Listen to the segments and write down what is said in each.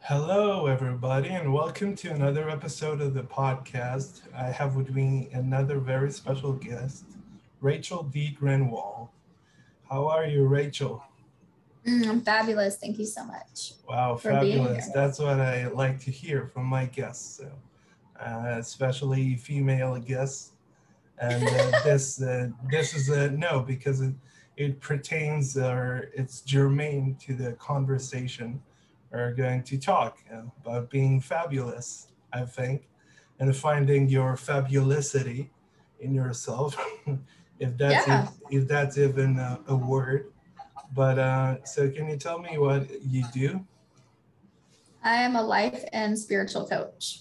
Hello, everybody, and welcome to another episode of the podcast. I have with me another very special guest, Rachel D. Grenwall. How are you, Rachel? Mm, I'm fabulous. Thank you so much. Wow, fabulous. That's what I like to hear from my guests, so, uh, especially female guests. And uh, this uh, this is a no because it, pertains or it's germane to the conversation we're going to talk about being fabulous, I think, and finding your fabulicity in yourself, if that's yeah. if, if, that's even a, a word. But uh, so, can you tell me what you do? I am a life and spiritual coach.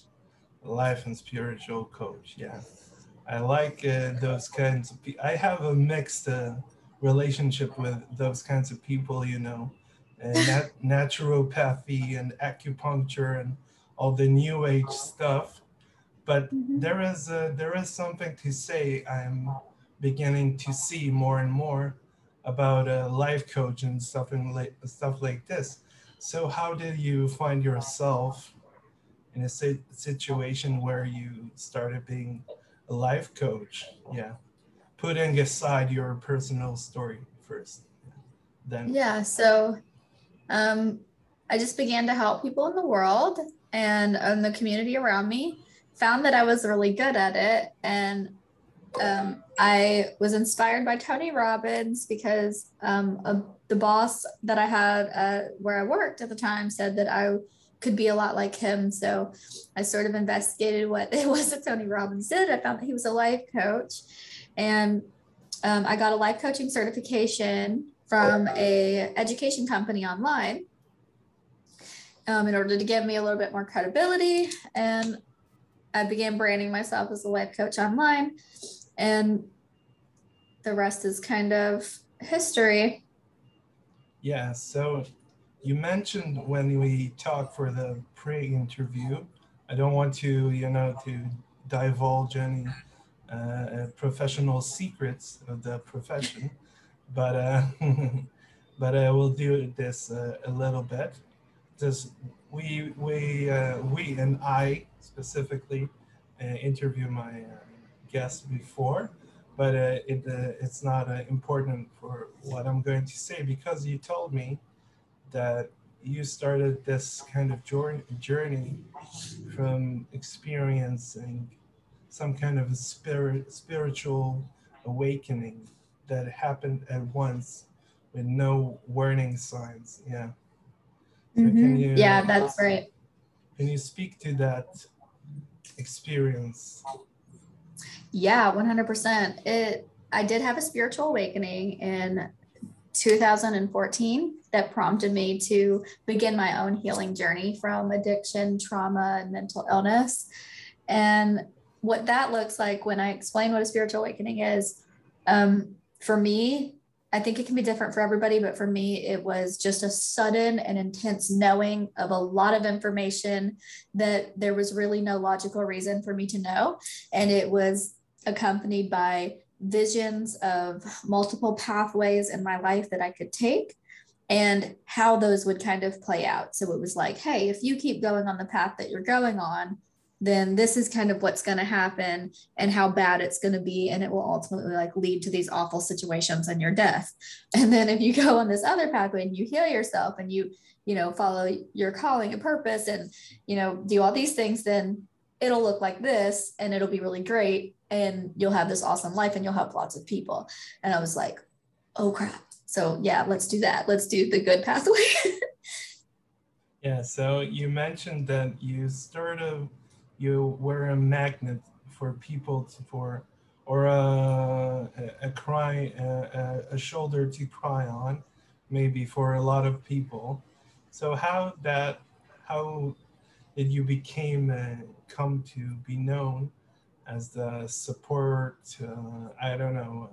Life and spiritual coach, yeah. I like uh, those kinds of. I have a mixed uh, relationship with those kinds of people, you know and nat- naturopathy and acupuncture and all the new age stuff. But mm-hmm. there is a, there is something to say. I'm beginning to see more and more about a life coach and stuff and like stuff like this. So how did you find yourself in a situation where you started being a life coach? Yeah, putting aside your personal story first. Then yeah. So um, I just began to help people in the world and in the community around me. Found that I was really good at it, and um, I was inspired by Tony Robbins because um, a, the boss that I had uh, where I worked at the time said that I could be a lot like him. So I sort of investigated what it was that Tony Robbins did. I found that he was a life coach, and um, I got a life coaching certification from a education company online um, in order to give me a little bit more credibility. And I began branding myself as a life coach online. And the rest is kind of history. Yeah. So you mentioned when we talked for the pre-interview, I don't want to, you know, to divulge any uh, professional secrets of the profession but uh, but uh, we'll do this uh, a little bit. Just we we uh, we and I specifically uh, interview my uh, guests before, but uh, it uh, it's not uh, important for what I'm going to say because you told me that you started this kind of journey from experiencing some kind of a spirit spiritual awakening that happened at once with no warning signs. Yeah. So mm-hmm. you, yeah, that's right. Can you speak to that experience? Yeah, 100%. It I did have a spiritual awakening in 2014 that prompted me to begin my own healing journey from addiction, trauma, and mental illness. And what that looks like when I explain what a spiritual awakening is, um, for me, I think it can be different for everybody, but for me, it was just a sudden and intense knowing of a lot of information that there was really no logical reason for me to know. And it was accompanied by visions of multiple pathways in my life that I could take and how those would kind of play out. So it was like, hey, if you keep going on the path that you're going on, then this is kind of what's going to happen and how bad it's going to be and it will ultimately like lead to these awful situations and your death. And then if you go on this other pathway and you heal yourself and you you know follow your calling and purpose and you know do all these things then it'll look like this and it'll be really great and you'll have this awesome life and you'll help lots of people. And i was like oh crap. So yeah let's do that. Let's do the good pathway. Yeah so you mentioned that you started you were a magnet for people to, for or a, a, cry a, a shoulder to cry on maybe for a lot of people. So how that how did you became uh, come to be known as the support uh, i don't know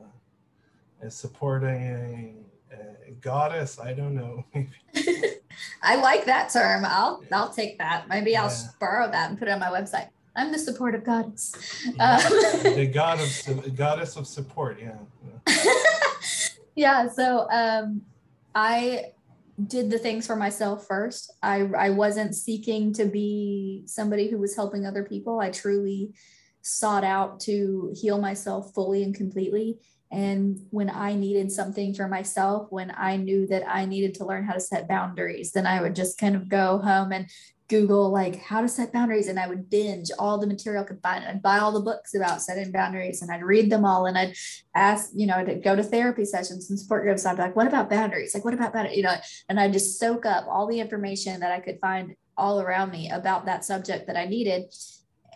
uh, supporting a, a, goddess? I don't know I like that term. I'll I'll take that. Maybe I'll borrow that and put it on my website. I'm the supportive goddess. Yeah. Um, the god of goddess of support. Yeah. yeah. So um, I did the things for myself first. I, I wasn't seeking to be somebody who was helping other people. I truly sought out to heal myself fully and completely. And when I needed something for myself, when I knew that I needed to learn how to set boundaries, then I would just kind of go home and Google like how to set boundaries, and I would binge all the material I could find. I'd buy all the books about setting boundaries, and I'd read them all, and I'd ask, you know, to go to therapy sessions and support groups. I'd be like, "What about boundaries? Like, what about boundaries?" You know, and I just soak up all the information that I could find all around me about that subject that I needed,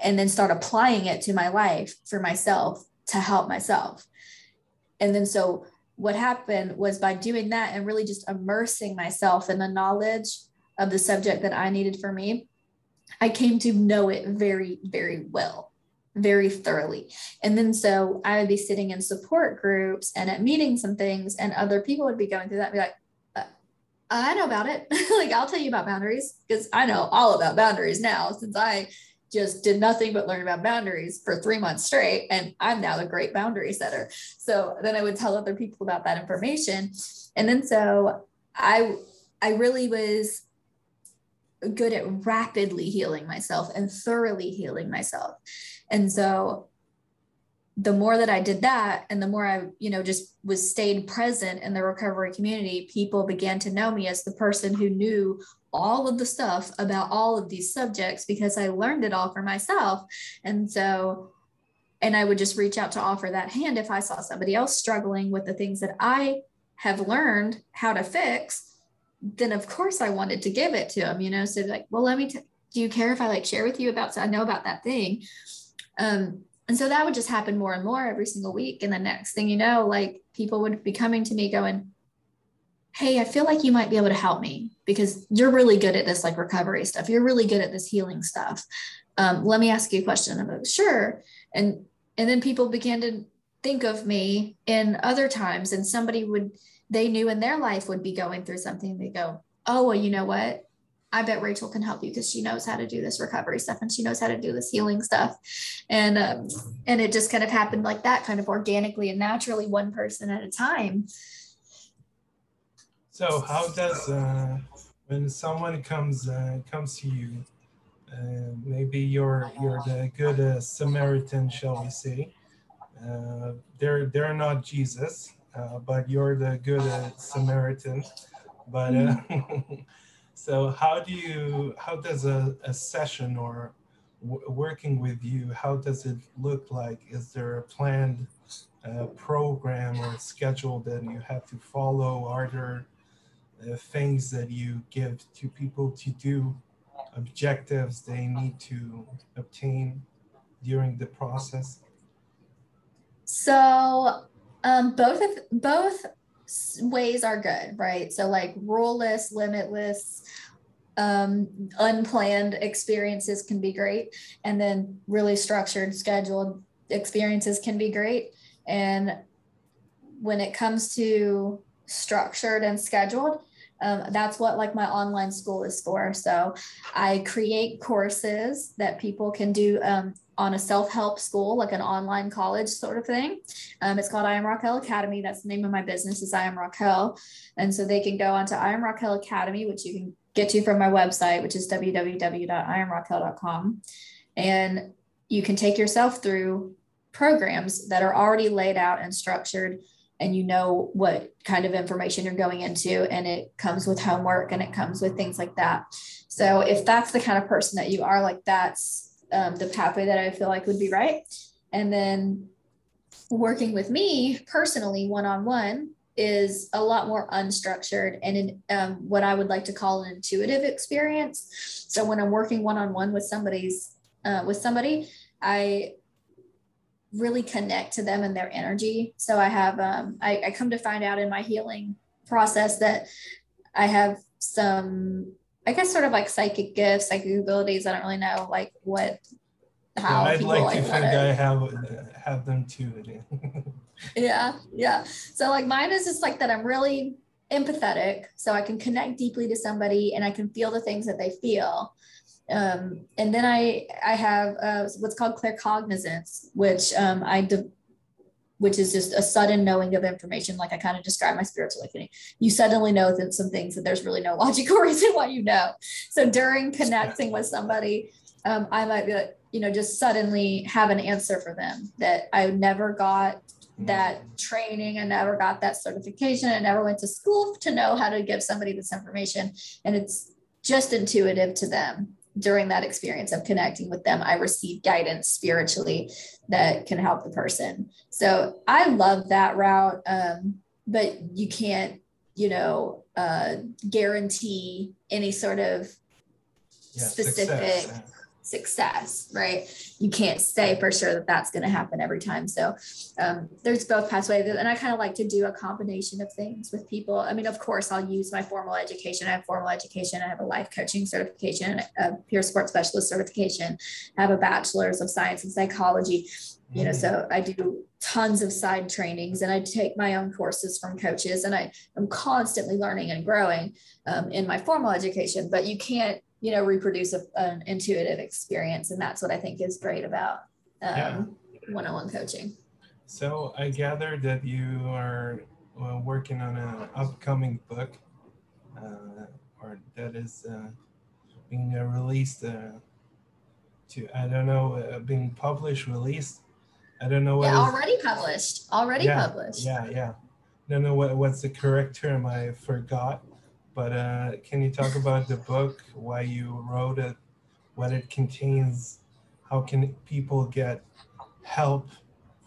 and then start applying it to my life for myself to help myself. And then so what happened was by doing that and really just immersing myself in the knowledge of the subject that I needed for me, I came to know it very, very well, very thoroughly. And then so I would be sitting in support groups and at meetings and things, and other people would be going through that and be like, uh, I know about it. like, I'll tell you about boundaries because I know all about boundaries now since I just did nothing but learn about boundaries for three months straight. And I'm now a great boundary setter. So then I would tell other people about that information. And then so I I really was good at rapidly healing myself and thoroughly healing myself. And so the more that I did that and the more I, you know, just was stayed present in the recovery community, people began to know me as the person who knew all of the stuff about all of these subjects because I learned it all for myself. And so, and I would just reach out to offer that hand if I saw somebody else struggling with the things that I have learned how to fix then of course I wanted to give it to him, you know. So like, well, let me. T- do you care if I like share with you about? So I know about that thing. Um, and so that would just happen more and more every single week. And the next thing you know, like people would be coming to me going, Hey, I feel like you might be able to help me because you're really good at this like recovery stuff. You're really good at this healing stuff. Um, let me ask you a question. I'm like, sure. And and then people began to think of me in other times and somebody would they knew in their life would be going through something, they go, oh, well, you know what? I bet Rachel can help you because she knows how to do this recovery stuff and she knows how to do this healing stuff. And um, and it just kind of happened like that, kind of organically and naturally, one person at a time. So how does uh, when someone comes uh, comes to you, uh, maybe you're you're the good uh, Samaritan, shall we say? Uh, they're they're not Jesus, uh, but you're the good Samaritan. But so, how do you? How does a, a session or working with you? How does it look like? Is there a planned uh, program or schedule that you have to follow? Are there uh, things that you give to people to do? Objectives they need to obtain during the process? So um, both of both ways are good, right? So like ruleless, limitless, um, unplanned experiences can be great, and then really structured, scheduled experiences can be great. And when it comes to structured and scheduled, um, that's what like my online school is for. So I create courses that people can do um, on a self-help school, like an online college sort of thing. Um, it's called I Am Raquel Academy. That's the name of my business is I Am Raquel. And so they can go onto I Am Raquel Academy, which you can get to from my website, which is www.iamraquel.com. And you can take yourself through programs that are already laid out and structured and you know what kind of information you're going into and it comes with homework and it comes with things like that so if that's the kind of person that you are like that's um, the pathway that I feel like would be right. And then working with me personally, one on one, is a lot more unstructured and in, um, what I would like to call an intuitive experience. So when I'm working one on one with somebody's uh, with somebody, I really connect to them and their energy. So I have um, I, I come to find out in my healing process that I have some I guess sort of like psychic gifts, psychic abilities. I don't really know like what how. Yeah, I'd like, like to think I have have them too. yeah, yeah. So like mine is just like that. I'm really empathetic, so I can connect deeply to somebody and I can feel the things that they feel. Um, and then I I have uh, what's called claircognizance, which um, I de- which is just a sudden knowing of information. Like I kind of described my spiritual awakening. You suddenly know that some things that there's really no logical reason why you know. So during connecting with somebody, um, I might be like, you know, just suddenly have an answer for them that I never got that mm. training. I never got that certification. I never went to school to know how to give somebody this information. And it's just intuitive to them during that experience of connecting with them. I received guidance spiritually that can help the person. So I love that route. Um, but you can't, you know, uh, guarantee any sort of yeah, specific. Success success, right? You can't say for sure that that's going to happen every time. So um, there's both pathways. And I kind of like to do a combination of things with people. I mean, of course, I'll use my formal education. I have formal education. I have a life coaching certification, a peer support specialist certification. I have a bachelor's of science and psychology. You know, so I do tons of side trainings and I take my own courses from coaches and I am constantly learning and growing um, in my formal education, but you can't you know reproduce a, an intuitive experience and that's what i think is great about um, yeah. one-on-one coaching. So i gather that you are well, working on an upcoming book uh, or that is uh, being uh, released uh, to i don't know uh, being published released. I don't know what yeah, already published. Already yeah, published. yeah yeah. I don't know what, what's the correct term. I forgot but uh, can you talk about the book, why you wrote it, what it contains, how can people get help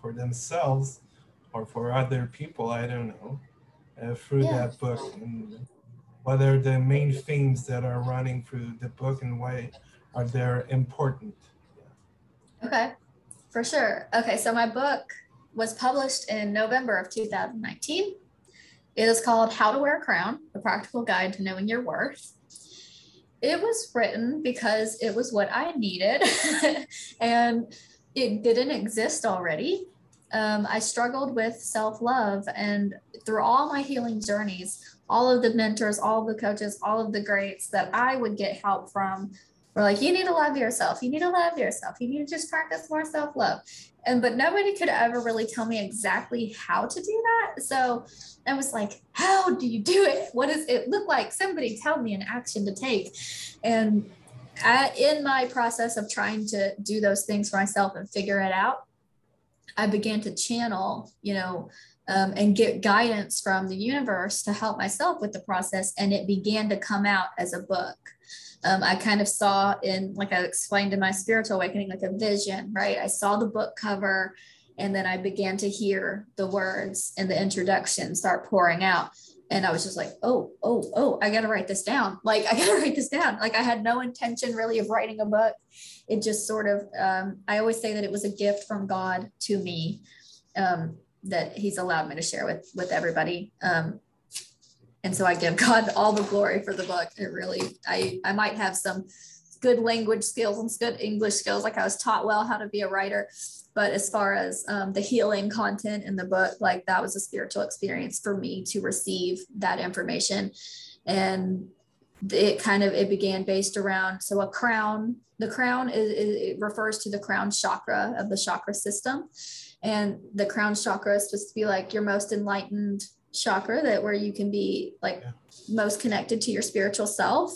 for themselves or for other people? I don't know, uh, through yeah. that book, and what are the main themes that are running through the book, and why are they important? Okay, for sure. Okay, so my book was published in November of 2019. It is called How to Wear a Crown, a practical guide to knowing your worth. It was written because it was what I needed and it didn't exist already. Um, I struggled with self love, and through all my healing journeys, all of the mentors, all of the coaches, all of the greats that I would get help from were like, you need to love yourself. You need to love yourself. You need to just practice more self love and but nobody could ever really tell me exactly how to do that. So i was like how do you do it? What does it look like? Somebody tell me an action to take. And uh, in my process of trying to do those things for myself and figure it out i began to channel you know um, and get guidance from the universe to help myself with the process and it began to come out as a book um, I kind of saw in, like I explained in my spiritual awakening, like a vision, right? I saw the book cover and then I began to hear the words and the introduction start pouring out. And I was just like, oh, oh, oh, I got to write this down. Like, I got to write this down. Like, I had no intention really of writing a book. It just sort of, um, I always say that it was a gift from God to me um, that He's allowed me to share with with everybody. Um, and so I give God all the glory for the book. It really, I, I might have some good language skills and good English skills. Like I was taught well how to be a writer. But as far as um, the healing content in the book, like that was a spiritual experience for me to receive that information. And it kind of, it began based around, so a crown, the crown is, it refers to the crown chakra of the chakra system. And the crown chakra is supposed to be like your most enlightened chakra that where you can be like yeah. most connected to your spiritual self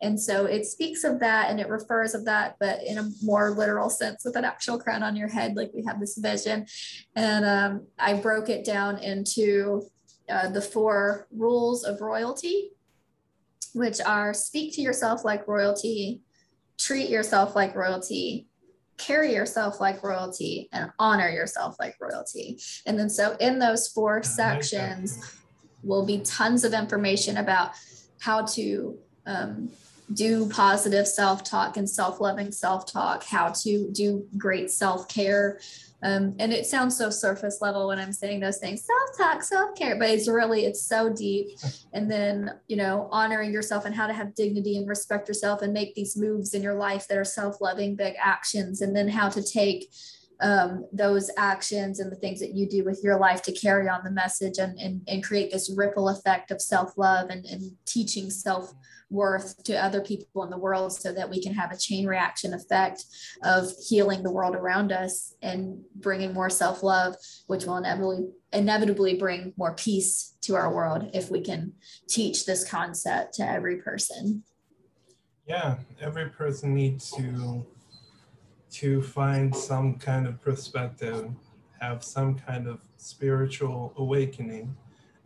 and so it speaks of that and it refers of that but in a more literal sense with an actual crown on your head like we have this vision and um, i broke it down into uh, the four rules of royalty which are speak to yourself like royalty treat yourself like royalty carry yourself like royalty and honor yourself like royalty. And then so in those four sections will be tons of information about how to um, do positive self-talk and self-loving self-talk, how to do great self-care, um, and it sounds so surface level when I'm saying those things, self-talk, self-care, but it's really, it's so deep. And then, you know, honoring yourself and how to have dignity and respect yourself and make these moves in your life that are self-loving, big actions, and then how to take um, those actions and the things that you do with your life to carry on the message and, and, and create this ripple effect of self-love and, and teaching self-worth to other people in the world so that we can have a chain reaction effect of healing the world around us and bringing more self-love which will inevitably inevitably bring more peace to our world if we can teach this concept to every person. Yeah every person needs to to find some kind of perspective, have some kind of spiritual awakening.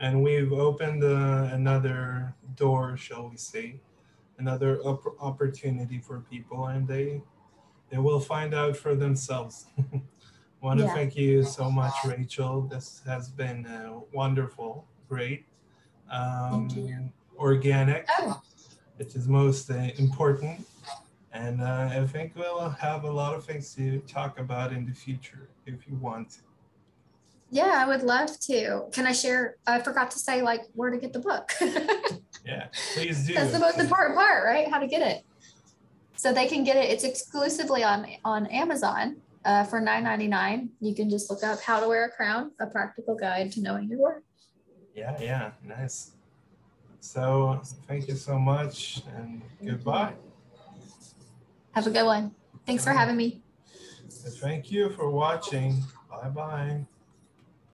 And we've opened uh, another door, shall we say, another op- opportunity for people, and they they will find out for themselves. Want to yeah. thank you so much, Rachel. This has been uh, wonderful, great, um, organic, oh. which is most uh, important and uh, I think we'll have a lot of things to talk about in the future if you want. Yeah, I would love to. Can I share? I forgot to say like where to get the book. yeah, please do. That's the most important part, right? How to get it. So they can get it. It's exclusively on on Amazon uh, for nine ninety nine. You can just look up "How to Wear a Crown: A Practical Guide to Knowing Your Worth." Yeah, yeah, nice. So thank you so much, and goodbye. Have a good one. Thanks for having me. Thank you for watching. Bye bye.